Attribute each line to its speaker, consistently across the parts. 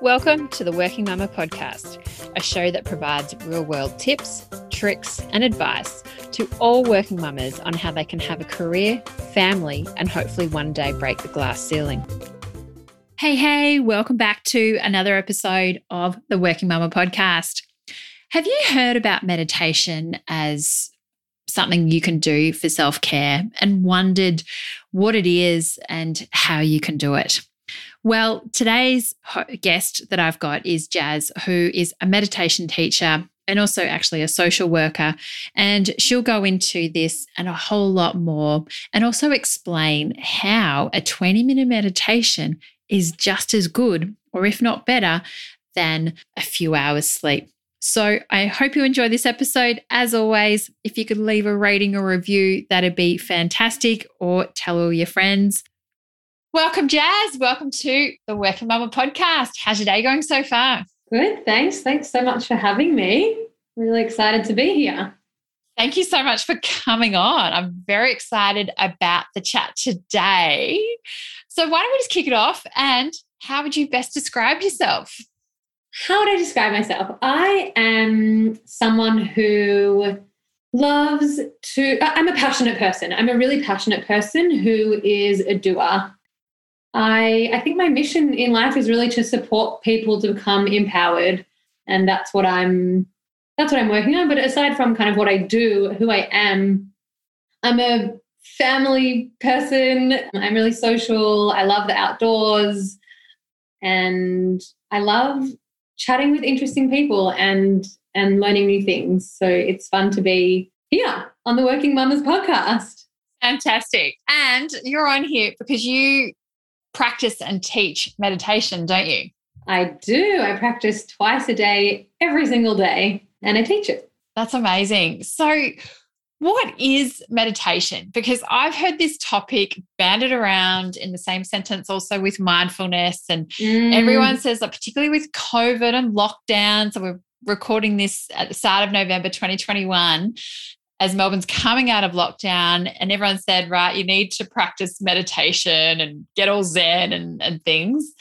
Speaker 1: Welcome to the Working Mama podcast, a show that provides real world tips, tricks, and advice to all working mamas on how they can have a career, family, and hopefully one day break the glass ceiling. Hey, hey, welcome back to another episode of the Working Mama podcast. Have you heard about meditation as something you can do for self care and wondered what it is and how you can do it? Well, today's guest that I've got is Jazz, who is a meditation teacher and also actually a social worker. And she'll go into this and a whole lot more and also explain how a 20 minute meditation is just as good, or if not better, than a few hours sleep. So I hope you enjoy this episode. As always, if you could leave a rating or review, that'd be fantastic, or tell all your friends. Welcome, Jazz. Welcome to the Working Mama podcast. How's your day going so far?
Speaker 2: Good. Thanks. Thanks so much for having me. Really excited to be here.
Speaker 1: Thank you so much for coming on. I'm very excited about the chat today. So, why don't we just kick it off? And how would you best describe yourself?
Speaker 2: How would I describe myself? I am someone who loves to, I'm a passionate person. I'm a really passionate person who is a doer. I, I think my mission in life is really to support people to become empowered. And that's what I'm that's what I'm working on. But aside from kind of what I do, who I am, I'm a family person. I'm really social. I love the outdoors. And I love chatting with interesting people and and learning new things. So it's fun to be here on the Working Mamas podcast.
Speaker 1: Fantastic. And you're on here because you practice and teach meditation, don't you?
Speaker 2: I do. I practice twice a day, every single day, and I teach it.
Speaker 1: That's amazing. So, what is meditation? Because I've heard this topic banded around in the same sentence also with mindfulness. And mm. everyone says that, particularly with COVID and lockdown. So, we're recording this at the start of November 2021 as Melbourne's coming out of lockdown and everyone said, right, you need to practice meditation and get all zen and, and things.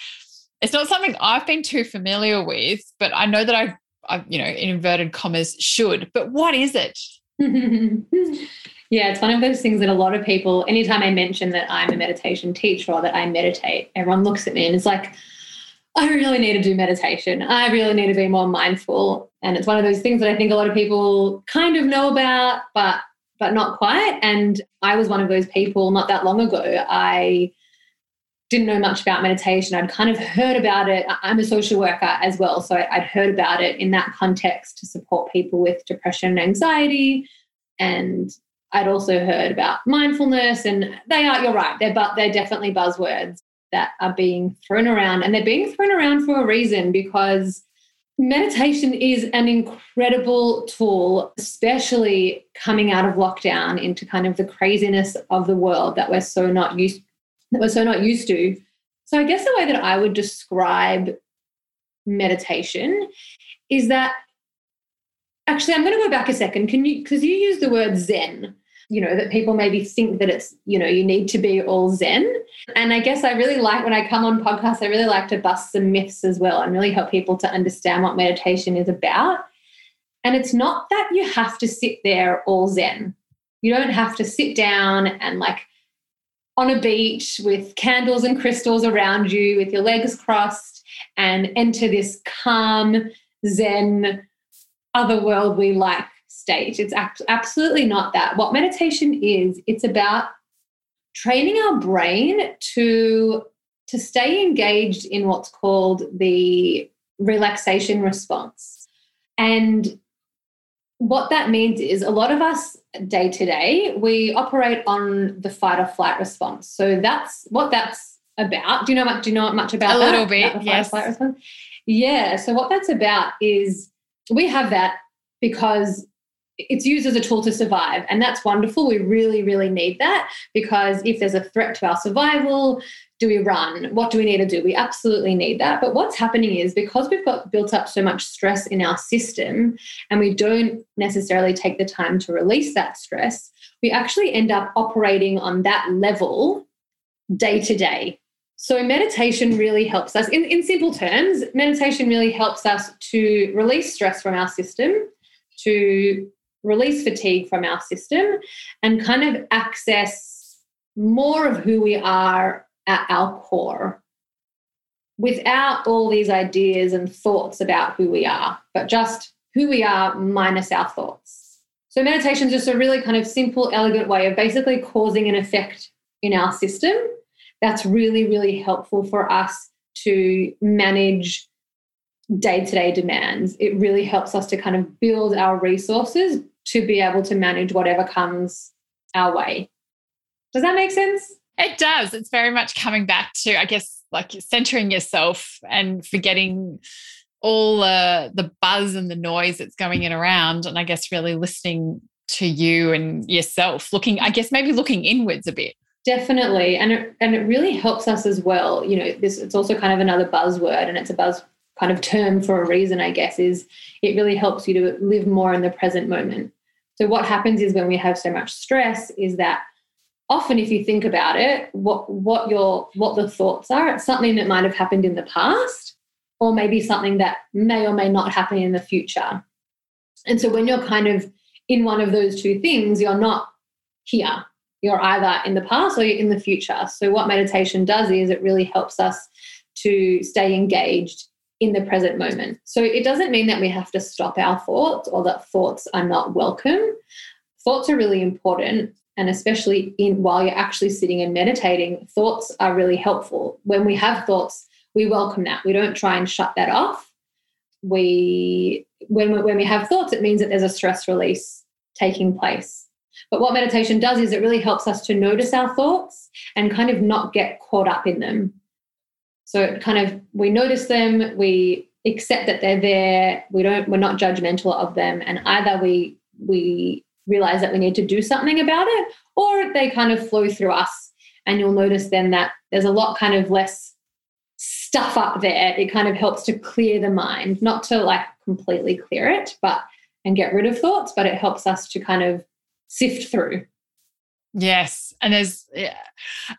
Speaker 1: It's not something I've been too familiar with, but I know that I've, I've, you know, in inverted commas, should. But what is it?
Speaker 2: yeah, it's one of those things that a lot of people, anytime I mention that I'm a meditation teacher or that I meditate, everyone looks at me and it's like, I really need to do meditation. I really need to be more mindful. And it's one of those things that I think a lot of people kind of know about, but but not quite. And I was one of those people not that long ago. I didn't know much about meditation. I'd kind of heard about it. I'm a social worker as well. So I'd heard about it in that context to support people with depression and anxiety. And I'd also heard about mindfulness. And they are, you're right, they're, but they're definitely buzzwords that are being thrown around. And they're being thrown around for a reason because meditation is an incredible tool, especially coming out of lockdown into kind of the craziness of the world that we're so not used that we're so not used to. So I guess the way that I would describe meditation is that actually I'm going to go back a second. Can you because you use the word zen you know, that people maybe think that it's, you know, you need to be all Zen. And I guess I really like when I come on podcasts, I really like to bust some myths as well and really help people to understand what meditation is about. And it's not that you have to sit there all Zen. You don't have to sit down and like on a beach with candles and crystals around you with your legs crossed and enter this calm, Zen, otherworldly like state. It's absolutely not that. What meditation is, it's about training our brain to to stay engaged in what's called the relaxation response. And what that means is a lot of us day to day, we operate on the fight or flight response. So that's what that's about. Do you know much? Do you know much about
Speaker 1: a
Speaker 2: that?
Speaker 1: little bit? Yes.
Speaker 2: Yeah. So what that's about is we have that because it's used as a tool to survive. And that's wonderful. We really really need that because if there's a threat to our survival do we run? What do we need to do? We absolutely need that. But what's happening is because we've got built up so much stress in our system and we don't necessarily take the time to release that stress we actually end up operating on that level day to day. So, meditation really helps us, in, in simple terms, meditation really helps us to release stress from our system, to release fatigue from our system, and kind of access more of who we are at our core without all these ideas and thoughts about who we are, but just who we are minus our thoughts. So, meditation is just a really kind of simple, elegant way of basically causing an effect in our system that's really, really helpful for us to manage day to day demands. It really helps us to kind of build our resources to be able to manage whatever comes our way. Does that make sense?
Speaker 1: It does. It's very much coming back to, I guess, like centering yourself and forgetting all uh, the buzz and the noise that's going in around. And I guess really listening to you and yourself, looking, I guess maybe looking inwards a bit.
Speaker 2: Definitely. And it, and it really helps us as well. You know, this it's also kind of another buzzword and it's a buzz kind of term for a reason, I guess, is it really helps you to live more in the present moment. So what happens is when we have so much stress is that often if you think about it, what what your what the thoughts are, it's something that might have happened in the past, or maybe something that may or may not happen in the future. And so when you're kind of in one of those two things, you're not here. You're either in the past or you're in the future. So what meditation does is it really helps us to stay engaged in the present moment. So it doesn't mean that we have to stop our thoughts or that thoughts are not welcome. Thoughts are really important and especially in while you're actually sitting and meditating, thoughts are really helpful. When we have thoughts, we welcome that. We don't try and shut that off. We when we, when we have thoughts, it means that there's a stress release taking place. But what meditation does is it really helps us to notice our thoughts and kind of not get caught up in them. So it kind of we notice them, we accept that they're there, we don't we're not judgmental of them, and either we we realize that we need to do something about it, or they kind of flow through us. And you'll notice then that there's a lot kind of less stuff up there. It kind of helps to clear the mind, not to like completely clear it, but and get rid of thoughts, but it helps us to kind of sift through.
Speaker 1: Yes. And there's yeah,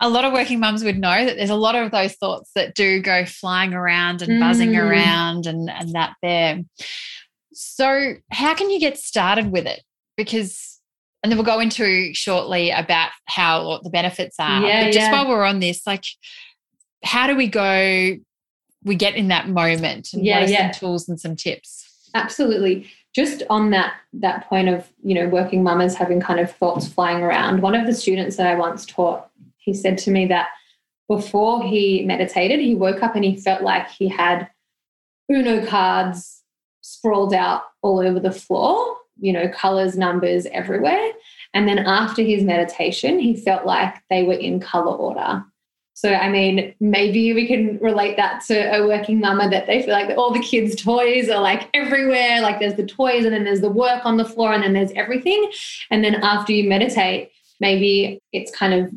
Speaker 1: a lot of working mums would know that there's a lot of those thoughts that do go flying around and buzzing mm. around and, and that there. So, how can you get started with it? because and then we'll go into shortly about how the benefits are. Yeah, but just yeah. while we're on this, like how do we go we get in that moment and yeah, what are yeah. some tools and some tips?
Speaker 2: Absolutely. Just on that that point of, you know, working mamas having kind of thoughts flying around. One of the students that I once taught, he said to me that before he meditated, he woke up and he felt like he had Uno cards sprawled out all over the floor you know, colors, numbers everywhere. And then after his meditation, he felt like they were in color order. So, I mean, maybe we can relate that to a working mama that they feel like all the kids' toys are like everywhere. Like there's the toys, and then there's the work on the floor, and then there's everything. And then after you meditate, maybe it's kind of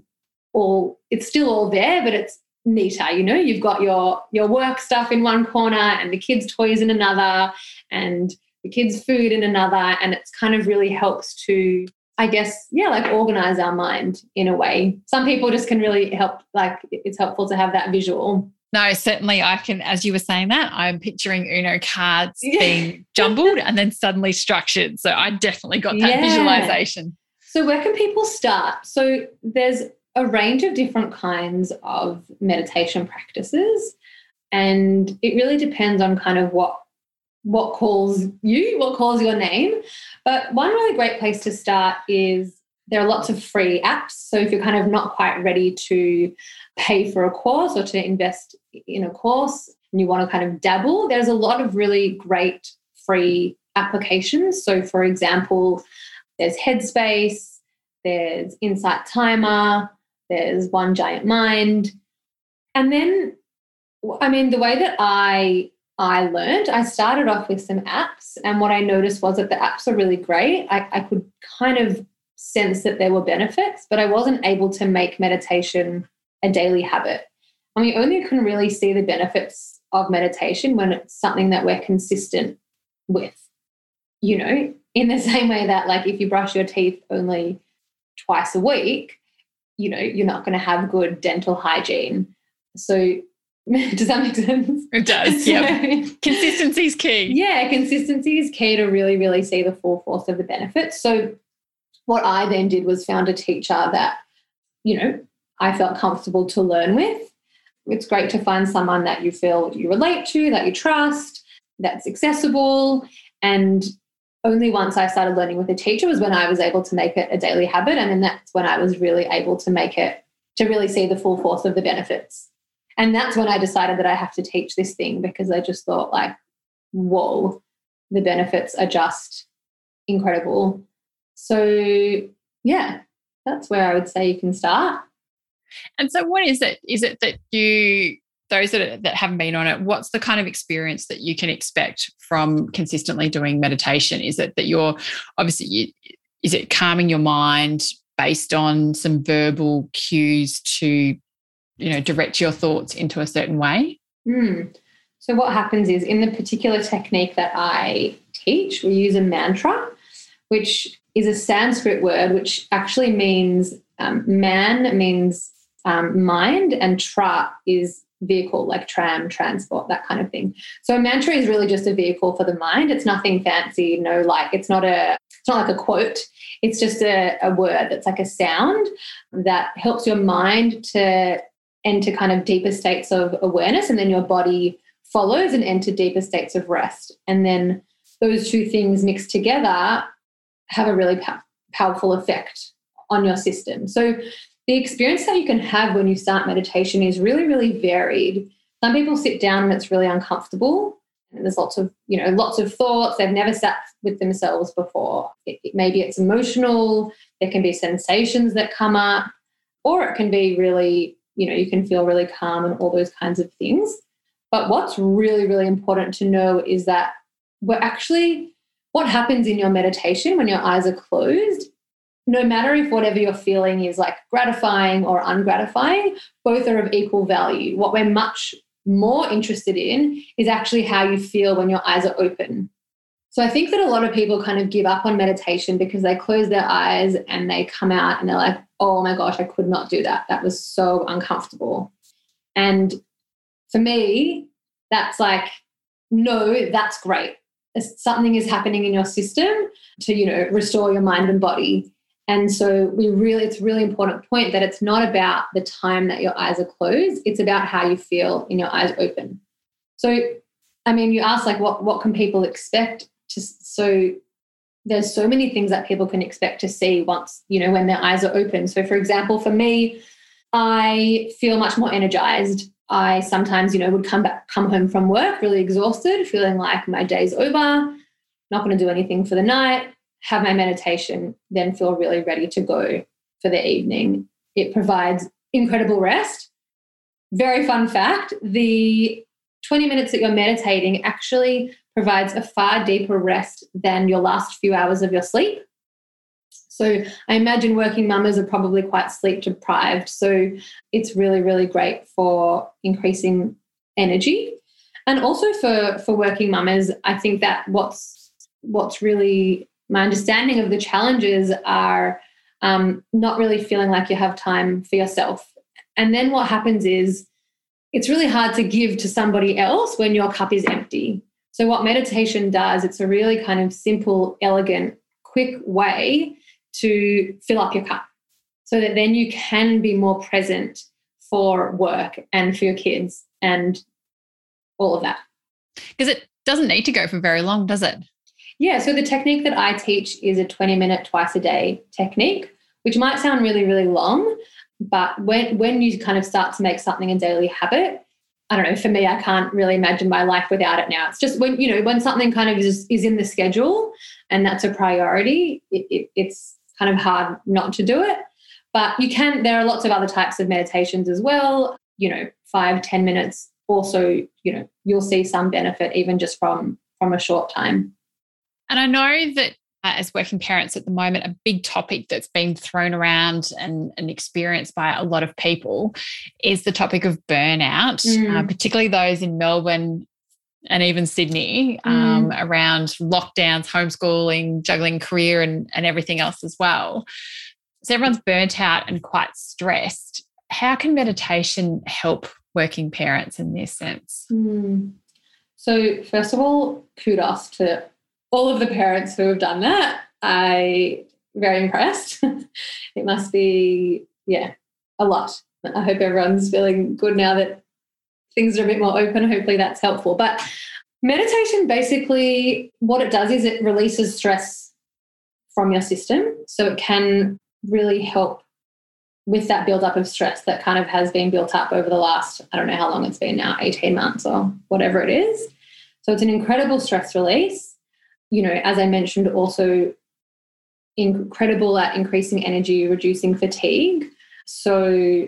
Speaker 2: all, it's still all there, but it's neater. You know, you've got your your work stuff in one corner and the kids' toys in another, and the kids' food in another. And it's kind of really helps to, I guess, yeah, like organize our mind in a way. Some people just can really help, like, it's helpful to have that visual.
Speaker 1: No, certainly I can, as you were saying that, I'm picturing Uno cards being jumbled and then suddenly structured. So I definitely got that yeah. visualization.
Speaker 2: So, where can people start? So, there's a range of different kinds of meditation practices. And it really depends on kind of what what calls you, what calls your name. But one really great place to start is there are lots of free apps. So if you're kind of not quite ready to pay for a course or to invest in a course and you want to kind of dabble, there's a lot of really great free applications. So, for example, there's Headspace, there's Insight Timer, there's One Giant Mind. And then, I mean, the way that I I learned. I started off with some apps, and what I noticed was that the apps are really great. I, I could kind of sense that there were benefits, but I wasn't able to make meditation a daily habit. And we only can really see the benefits of meditation when it's something that we're consistent with. You know, in the same way that, like, if you brush your teeth only twice a week, you know, you're not going to have good dental hygiene So does that make sense?
Speaker 1: It does. Yeah. consistency is key.
Speaker 2: Yeah, consistency is key to really, really see the full force of the benefits. So what I then did was found a teacher that, you know, I felt comfortable to learn with. It's great to find someone that you feel you relate to, that you trust, that's accessible. And only once I started learning with a teacher was when I was able to make it a daily habit. And then that's when I was really able to make it, to really see the full force of the benefits. And that's when I decided that I have to teach this thing because I just thought, like, whoa, the benefits are just incredible. So, yeah, that's where I would say you can start.
Speaker 1: And so, what is it? Is it that you, those that, that haven't been on it, what's the kind of experience that you can expect from consistently doing meditation? Is it that you're obviously, you, is it calming your mind based on some verbal cues to, you know, direct your thoughts into a certain way?
Speaker 2: Mm. So, what happens is in the particular technique that I teach, we use a mantra, which is a Sanskrit word which actually means um, man means um, mind and tra is vehicle like tram transport that kind of thing so a mantra is really just a vehicle for the mind it's nothing fancy no like it's not a it's not like a quote it's just a, a word that's like a sound that helps your mind to enter kind of deeper states of awareness and then your body follows and enter deeper states of rest and then those two things mixed together have a really pow- powerful effect on your system so the experience that you can have when you start meditation is really, really varied. Some people sit down and it's really uncomfortable. And there's lots of, you know, lots of thoughts. They've never sat with themselves before. It, it, maybe it's emotional. There can be sensations that come up, or it can be really, you know, you can feel really calm and all those kinds of things. But what's really, really important to know is that we're actually, what happens in your meditation when your eyes are closed no matter if whatever you're feeling is like gratifying or ungratifying, both are of equal value. What we're much more interested in is actually how you feel when your eyes are open. So I think that a lot of people kind of give up on meditation because they close their eyes and they come out and they're like, oh my gosh, I could not do that. That was so uncomfortable. And for me, that's like, no, that's great. Something is happening in your system to, you know, restore your mind and body. And so we really, it's a really important point that it's not about the time that your eyes are closed. It's about how you feel in your eyes open. So, I mean, you ask like, what, what can people expect so there's so many things that people can expect to see once, you know, when their eyes are open. So for example, for me, I feel much more energized. I sometimes, you know, would come back, come home from work really exhausted, feeling like my day's over, not going to do anything for the night have my meditation, then feel really ready to go for the evening. It provides incredible rest. Very fun fact the 20 minutes that you're meditating actually provides a far deeper rest than your last few hours of your sleep. So I imagine working mamas are probably quite sleep deprived. So it's really, really great for increasing energy. And also for, for working mamas, I think that what's what's really my understanding of the challenges are um, not really feeling like you have time for yourself. And then what happens is it's really hard to give to somebody else when your cup is empty. So, what meditation does, it's a really kind of simple, elegant, quick way to fill up your cup so that then you can be more present for work and for your kids and all of that.
Speaker 1: Because it doesn't need to go for very long, does it?
Speaker 2: Yeah, so the technique that I teach is a 20 minute twice a day technique, which might sound really, really long, but when when you kind of start to make something a daily habit, I don't know, for me, I can't really imagine my life without it now. It's just when, you know, when something kind of is, is in the schedule and that's a priority, it, it, it's kind of hard not to do it. But you can, there are lots of other types of meditations as well, you know, five ten minutes. Also, you know, you'll see some benefit even just from from a short time.
Speaker 1: And I know that as working parents at the moment, a big topic that's been thrown around and, and experienced by a lot of people is the topic of burnout, uh, mm. uh, particularly those in Melbourne and even Sydney mm. um, around lockdowns, homeschooling, juggling career, and, and everything else as well. So everyone's burnt out and quite stressed. How can meditation help working parents in this sense?
Speaker 2: Mm. So, first of all, kudos to all of the parents who have done that. I very impressed. it must be, yeah, a lot. I hope everyone's feeling good now that things are a bit more open. Hopefully that's helpful. But meditation basically, what it does is it releases stress from your system. So it can really help with that buildup of stress that kind of has been built up over the last, I don't know how long it's been now, 18 months or whatever it is. So it's an incredible stress release. You know, as I mentioned, also incredible at increasing energy, reducing fatigue. So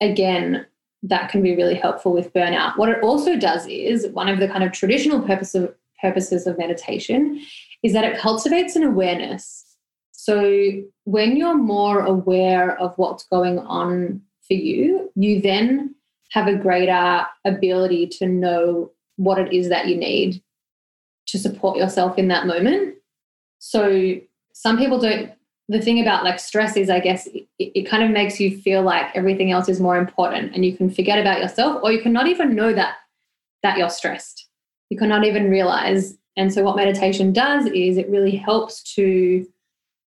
Speaker 2: again, that can be really helpful with burnout. What it also does is one of the kind of traditional purpose of, purposes of meditation is that it cultivates an awareness. So when you're more aware of what's going on for you, you then have a greater ability to know what it is that you need to support yourself in that moment. So some people don't the thing about like stress is i guess it, it, kind of makes you feel like everything else is more important and you can forget about yourself or you cannot even know that that you're stressed. You cannot even realize. And so what meditation does is it really helps to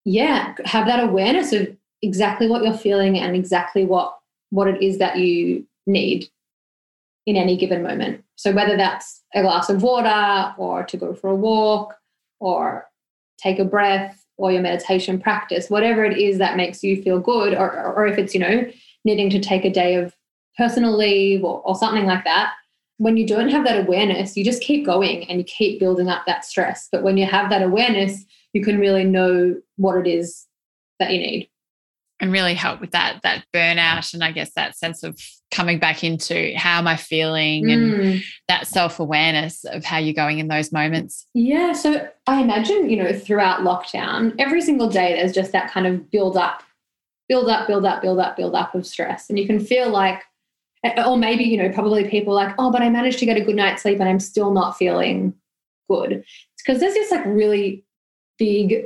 Speaker 2: yeah have that awareness of exactly what you're feeling and exactly what what it is that you need in any given moment so whether that's a glass of water or to go for a walk or take a breath or your meditation practice, whatever it is that makes you feel good, or, or if it's, you know, needing to take a day of personal leave or, or something like that, when you don't have that awareness, you just keep going and you keep building up that stress. But when you have that awareness, you can really know what it is that you need
Speaker 1: and really help with that that burnout and I guess that sense of coming back into how am I feeling mm. and that self-awareness of how you're going in those moments.
Speaker 2: Yeah. So I imagine, you know, throughout lockdown, every single day there's just that kind of build up, build up, build up, build up, build up of stress. And you can feel like or maybe, you know, probably people like, oh, but I managed to get a good night's sleep and I'm still not feeling good. Because there's this like really big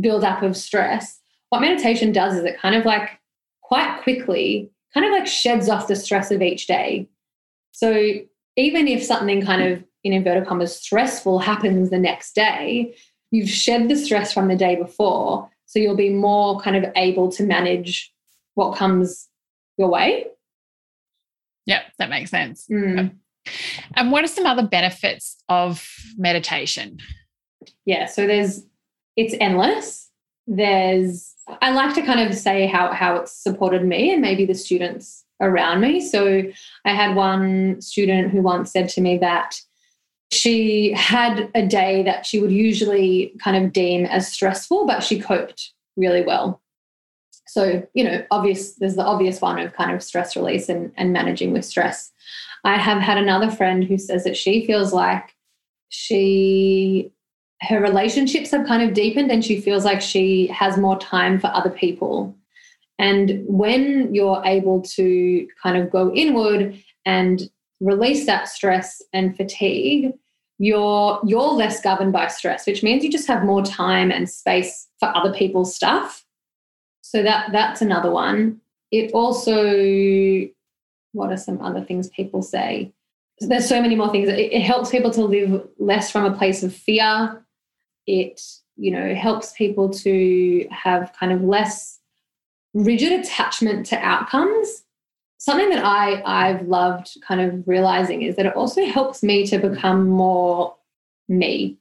Speaker 2: build up of stress what meditation does is it kind of like quite quickly kind of like sheds off the stress of each day. So even if something kind of in inverted commas stressful happens the next day, you've shed the stress from the day before. So you'll be more kind of able to manage what comes your way.
Speaker 1: Yep, that makes sense. Mm. And what are some other benefits of meditation?
Speaker 2: Yeah, so there's it's endless. There's I like to kind of say how how it's supported me and maybe the students around me. So I had one student who once said to me that she had a day that she would usually kind of deem as stressful, but she coped really well. So, you know, obvious there's the obvious one of kind of stress release and, and managing with stress. I have had another friend who says that she feels like she her relationships have kind of deepened and she feels like she has more time for other people. And when you're able to kind of go inward and release that stress and fatigue, you're you're less governed by stress, which means you just have more time and space for other people's stuff. So that that's another one. It also what are some other things people say? There's so many more things. It, it helps people to live less from a place of fear it you know helps people to have kind of less rigid attachment to outcomes. Something that i i've loved kind of realizing is that it also helps me to become more me.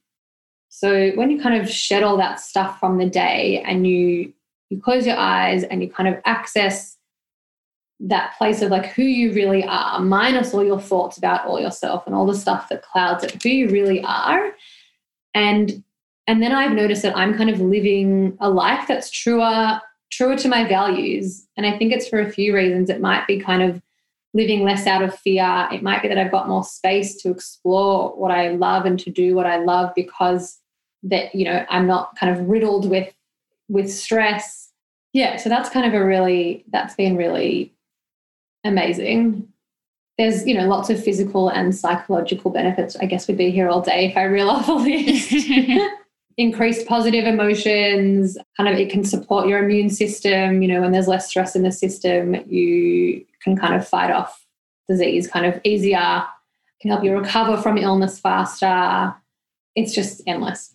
Speaker 2: So when you kind of shed all that stuff from the day and you you close your eyes and you kind of access that place of like who you really are minus all your thoughts about all yourself and all the stuff that clouds it who you really are and and then I've noticed that I'm kind of living a life that's truer, truer to my values. And I think it's for a few reasons. It might be kind of living less out of fear. It might be that I've got more space to explore what I love and to do what I love because that, you know, I'm not kind of riddled with with stress. Yeah, so that's kind of a really that's been really amazing. There's, you know, lots of physical and psychological benefits. I guess we'd be here all day if I reel off a list. increased positive emotions kind of it can support your immune system you know when there's less stress in the system you can kind of fight off disease kind of easier, can help you recover from illness faster. It's just endless.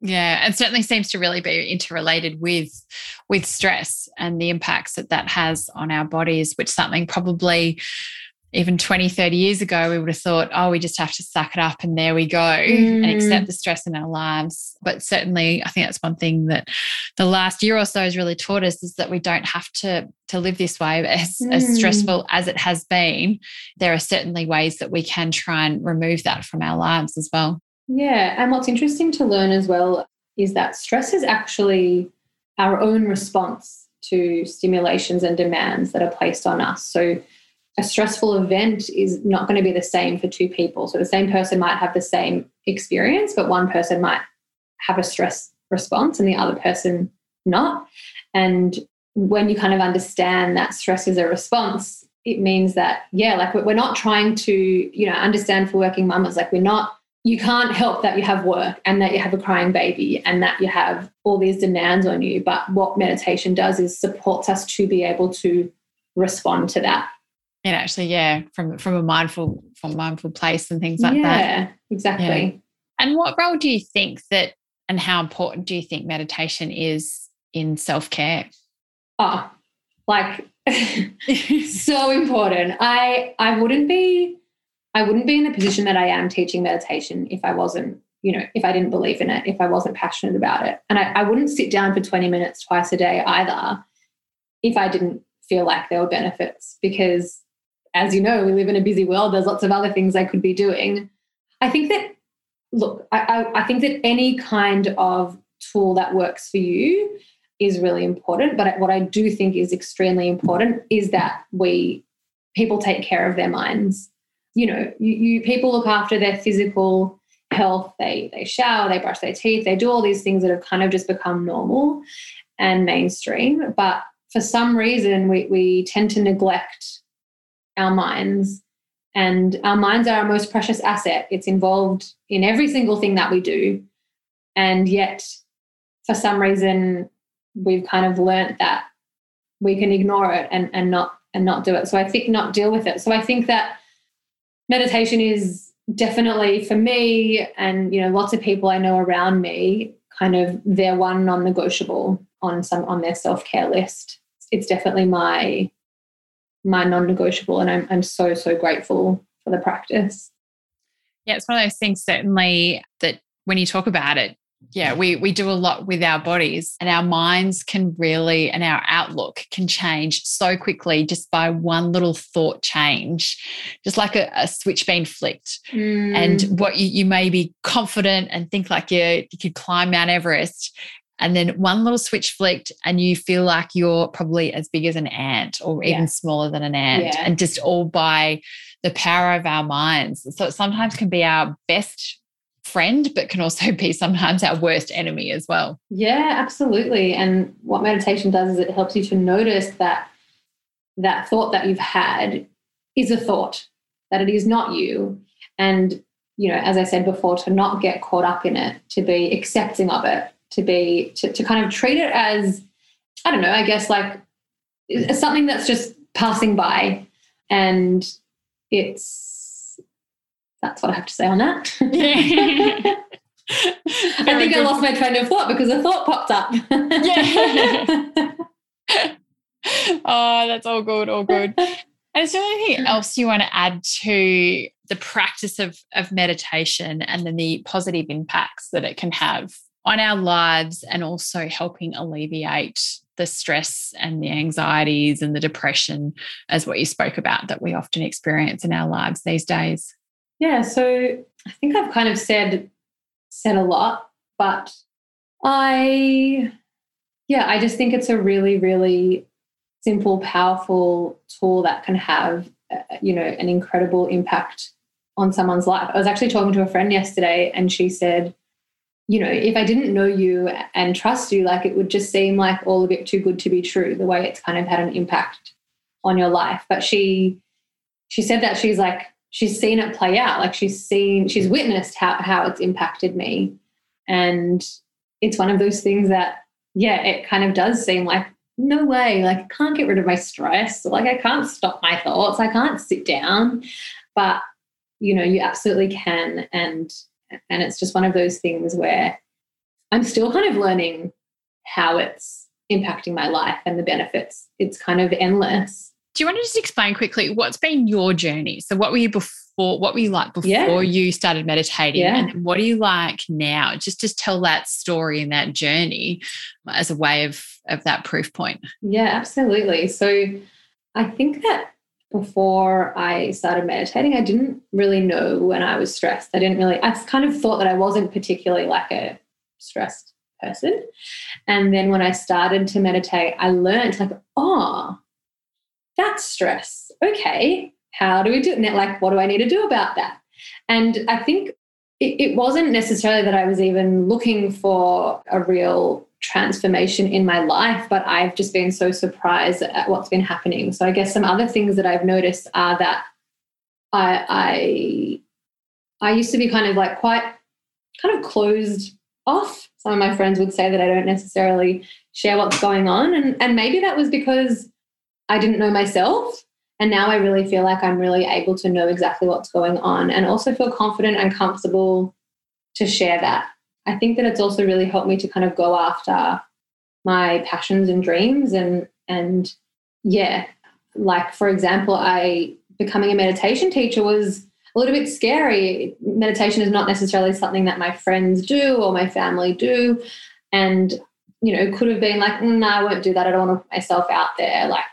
Speaker 1: Yeah, and certainly seems to really be interrelated with with stress and the impacts that that has on our bodies, which something probably even 20, 30 years ago, we would have thought, oh, we just have to suck it up and there we go mm. and accept the stress in our lives. But certainly, I think that's one thing that the last year or so has really taught us is that we don't have to, to live this way. As, mm. as stressful as it has been, there are certainly ways that we can try and remove that from our lives as well.
Speaker 2: Yeah. And what's interesting to learn as well is that stress is actually our own response to stimulations and demands that are placed on us. So, a stressful event is not going to be the same for two people. So the same person might have the same experience, but one person might have a stress response and the other person not. And when you kind of understand that stress is a response, it means that, yeah, like we're not trying to, you know, understand for working mamas, like we're not, you can't help that you have work and that you have a crying baby and that you have all these demands on you. But what meditation does is supports us to be able to respond to that
Speaker 1: and actually yeah from from a mindful from mindful place and things like yeah, that.
Speaker 2: Yeah exactly.
Speaker 1: And what role do you think that and how important do you think meditation is in self-care?
Speaker 2: Oh like so important. I i wouldn't be i wouldn't be in the position that i am teaching meditation if i wasn't you know if i didn't believe in it if i wasn't passionate about it. And i, I wouldn't sit down for 20 minutes twice a day either if i didn't feel like there were benefits because as you know, we live in a busy world. There's lots of other things I could be doing. I think that, look, I, I, I think that any kind of tool that works for you is really important. But what I do think is extremely important is that we people take care of their minds. You know, you, you people look after their physical health. They they shower, they brush their teeth, they do all these things that have kind of just become normal and mainstream. But for some reason, we we tend to neglect our minds. And our minds are our most precious asset. It's involved in every single thing that we do. And yet, for some reason, we've kind of learnt that we can ignore it and, and not and not do it. So I think not deal with it. So I think that meditation is definitely for me and you know lots of people I know around me kind of their one non-negotiable on some on their self-care list. It's definitely my my non-negotiable and I'm, I'm so so grateful for the practice
Speaker 1: yeah it's one of those things certainly that when you talk about it yeah we we do a lot with our bodies and our minds can really and our outlook can change so quickly just by one little thought change just like a, a switch being flicked mm. and what you, you may be confident and think like you, you could climb mount everest and then one little switch flicked and you feel like you're probably as big as an ant or even yeah. smaller than an ant yeah. and just all by the power of our minds. So it sometimes can be our best friend but can also be sometimes our worst enemy as well.
Speaker 2: Yeah absolutely. And what meditation does is it helps you to notice that that thought that you've had is a thought that it is not you. And you know as i said before to not get caught up in it to be accepting of it to be to, to kind of treat it as i don't know i guess like something that's just passing by and it's that's what i have to say on that. I think i lost my train of thought because a thought popped up.
Speaker 1: Yeah. Oh that's all good all good. And is there anything else you want to add to the practice of, of meditation and then the positive impacts that it can have on our lives and also helping alleviate the stress and the anxieties and the depression as what you spoke about that we often experience in our lives these days.
Speaker 2: Yeah so i think i've kind of said said a lot but i yeah i just think it's a really really simple powerful tool that can have uh, you know an incredible impact on someone's life. I was actually talking to a friend yesterday and she said you know, if I didn't know you and trust you, like it would just seem like all a bit too good to be true, the way it's kind of had an impact on your life. But she she said that she's like she's seen it play out. Like she's seen, she's witnessed how how it's impacted me. And it's one of those things that, yeah, it kind of does seem like no way. Like, I can't get rid of my stress. Like, I can't stop my thoughts. I can't sit down. But, you know, you absolutely can. And, and it's just one of those things where I'm still kind of learning how it's impacting my life and the benefits. It's kind of endless.
Speaker 1: Do you want to just explain quickly what's been your journey? So, what were you before? What were you like before yeah. you started meditating? Yeah. And what are you like now? Just to tell that story and that journey as a way of of that proof point.
Speaker 2: Yeah, absolutely. So, I think that before I started meditating, I didn't really know when I was stressed. I didn't really. I kind of thought that I wasn't particularly like a stressed person. And then when I started to meditate, I learned like, oh, that's stress. Okay, how do we do it? And like, what do I need to do about that? And I think it, it wasn't necessarily that I was even looking for a real transformation in my life, but I've just been so surprised at what's been happening. So I guess some other things that I've noticed are that I I I used to be kind of like quite kind of closed off. Some of my friends would say that I don't necessarily share what's going on. And and maybe that was because I didn't know myself. And now I really feel like I'm really able to know exactly what's going on and also feel confident and comfortable to share that. I think that it's also really helped me to kind of go after my passions and dreams and and yeah, like for example, I becoming a meditation teacher was a little bit scary. Meditation is not necessarily something that my friends do or my family do. And, you know, could have been like, no, mm, I won't do that. I don't want to put myself out there. Like,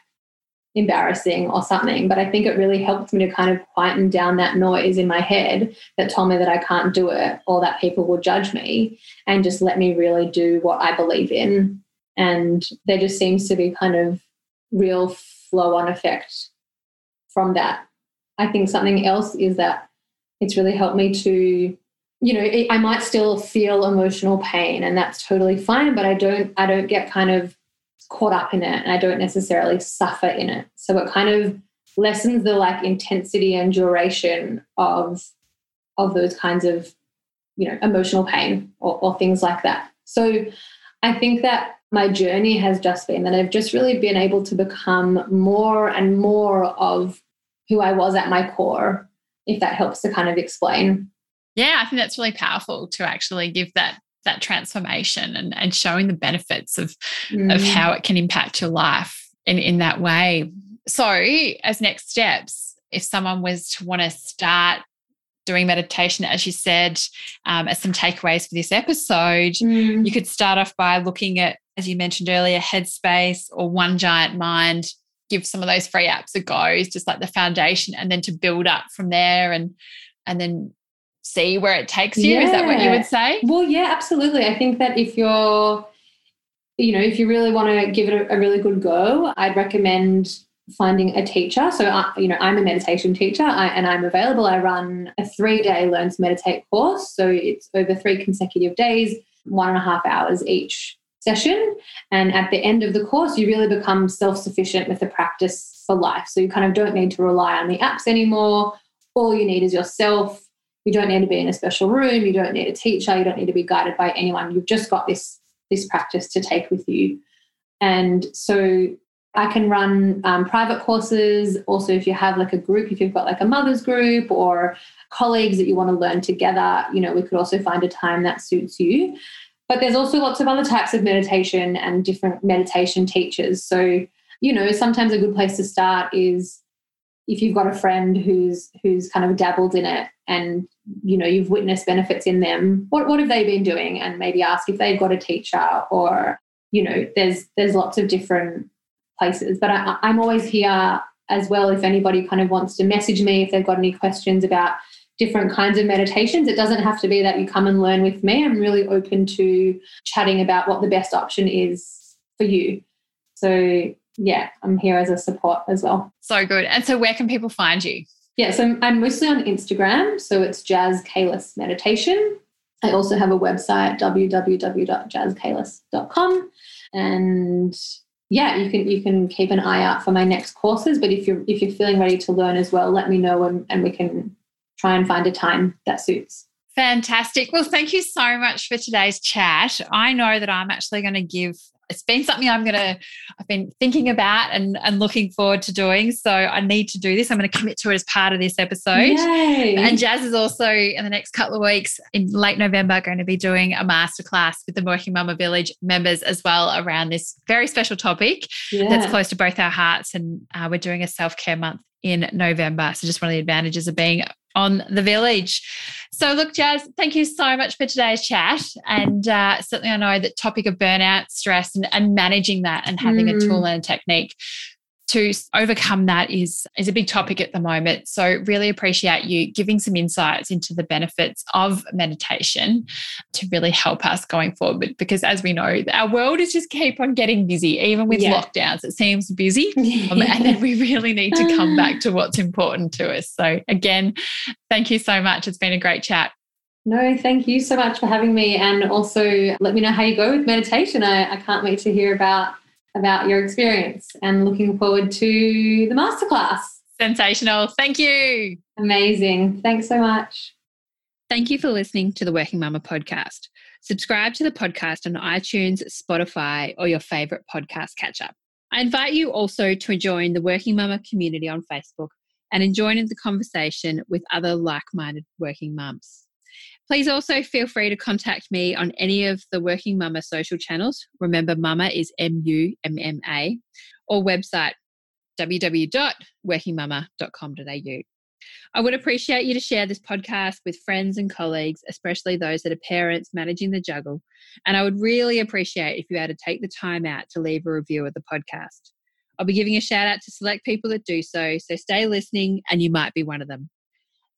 Speaker 2: embarrassing or something. But I think it really helped me to kind of quieten down that noise in my head that told me that I can't do it or that people will judge me and just let me really do what I believe in. And there just seems to be kind of real flow on effect from that. I think something else is that it's really helped me to you know i might still feel emotional pain and that's totally fine but i don't i don't get kind of caught up in it and I don't necessarily suffer in it. So it kind of lessens the like intensity and duration of of those kinds of you know emotional pain or, or things like that. So I think that my journey has just been that I've just really been able to become more and more of who I was at my core, if that helps to kind of explain.
Speaker 1: Yeah, I think that's really powerful to actually give that that transformation and, and showing the benefits of, mm. of how it can impact your life in, in that way. So, as next steps, if someone was to want to start doing meditation, as you said, um, as some takeaways for this episode, mm. you could start off by looking at, as you mentioned earlier, Headspace or One Giant Mind. Give some of those free apps a go, just like the foundation, and then to build up from there, and and then see where it takes you. Yeah. Is that what you would say?
Speaker 2: Well, yeah, absolutely. I think that if you're, you know, if you really want to give it a, a really good go, I'd recommend finding a teacher. So, I, you know, I'm a meditation teacher I, and I'm available. I run a three day Learn to Meditate course. So it's over three consecutive days, one and a half hours each session. And at the end of the course, you really become self sufficient with the practice for life. So you kind of don't need to rely on the apps anymore. All you need is yourself you don't need to be in a special room. You don't need a teacher. You don't need to be guided by anyone. You've just got this this practice to take with you. And so I can run um, private courses. Also, if you have like a group, if you've got like a mother's group or colleagues that you want to learn together, you know, we could also find a time that suits you. But there's also lots of other types of meditation and different meditation teachers. So, you know, sometimes a good place to start is if you've got a friend who's who's kind of dabbled in it and you know you've witnessed benefits in them what what have they been doing and maybe ask if they've got a teacher or you know there's there's lots of different places but I, i'm always here as well if anybody kind of wants to message me if they've got any questions about different kinds of meditations it doesn't have to be that you come and learn with me i'm really open to chatting about what the best option is for you so yeah, I'm here as a support as well.
Speaker 1: So good. And so where can people find you?
Speaker 2: Yeah, so I'm mostly on Instagram. So it's Jazz Kalis Meditation. I also have a website, www.jazzkalis.com. And yeah, you can you can keep an eye out for my next courses. But if you're if you're feeling ready to learn as well, let me know and, and we can try and find a time that suits.
Speaker 1: Fantastic. Well, thank you so much for today's chat. I know that I'm actually going to give it's been something I'm gonna I've been thinking about and and looking forward to doing. So I need to do this. I'm going to commit to it as part of this episode.
Speaker 2: Yay.
Speaker 1: And Jazz is also in the next couple of weeks in late November going to be doing a masterclass with the Working Mama Village members as well around this very special topic yeah. that's close to both our hearts. And uh, we're doing a self care month in November. So just one of the advantages of being on the village. So, look, Jazz, thank you so much for today's chat. And uh, certainly, I know that topic of burnout, stress, and, and managing that and having mm. a tool and a technique to overcome that is is a big topic at the moment so really appreciate you giving some insights into the benefits of meditation to really help us going forward because as we know our world is just keep on getting busy even with yeah. lockdowns it seems busy um, and then we really need to come back to what's important to us so again thank you so much it's been a great chat
Speaker 2: no, thank you so much for having me. And also let me know how you go with meditation. I, I can't wait to hear about about your experience and looking forward to the masterclass.
Speaker 1: Sensational. Thank you.
Speaker 2: Amazing. Thanks so much.
Speaker 1: Thank you for listening to the Working Mumma podcast. Subscribe to the podcast on iTunes, Spotify, or your favorite podcast catch up. I invite you also to join the Working Mumma community on Facebook and join in the conversation with other like minded working mums. Please also feel free to contact me on any of the Working Mumma social channels. Remember, Mumma is M U M M A, or website www.workingmumma.com.au. I would appreciate you to share this podcast with friends and colleagues, especially those that are parents managing the juggle. And I would really appreciate if you had to take the time out to leave a review of the podcast. I'll be giving a shout out to select people that do so, so stay listening and you might be one of them.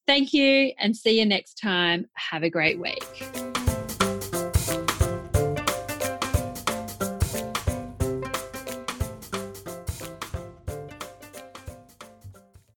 Speaker 1: Thank you and see you next time. Have a great week.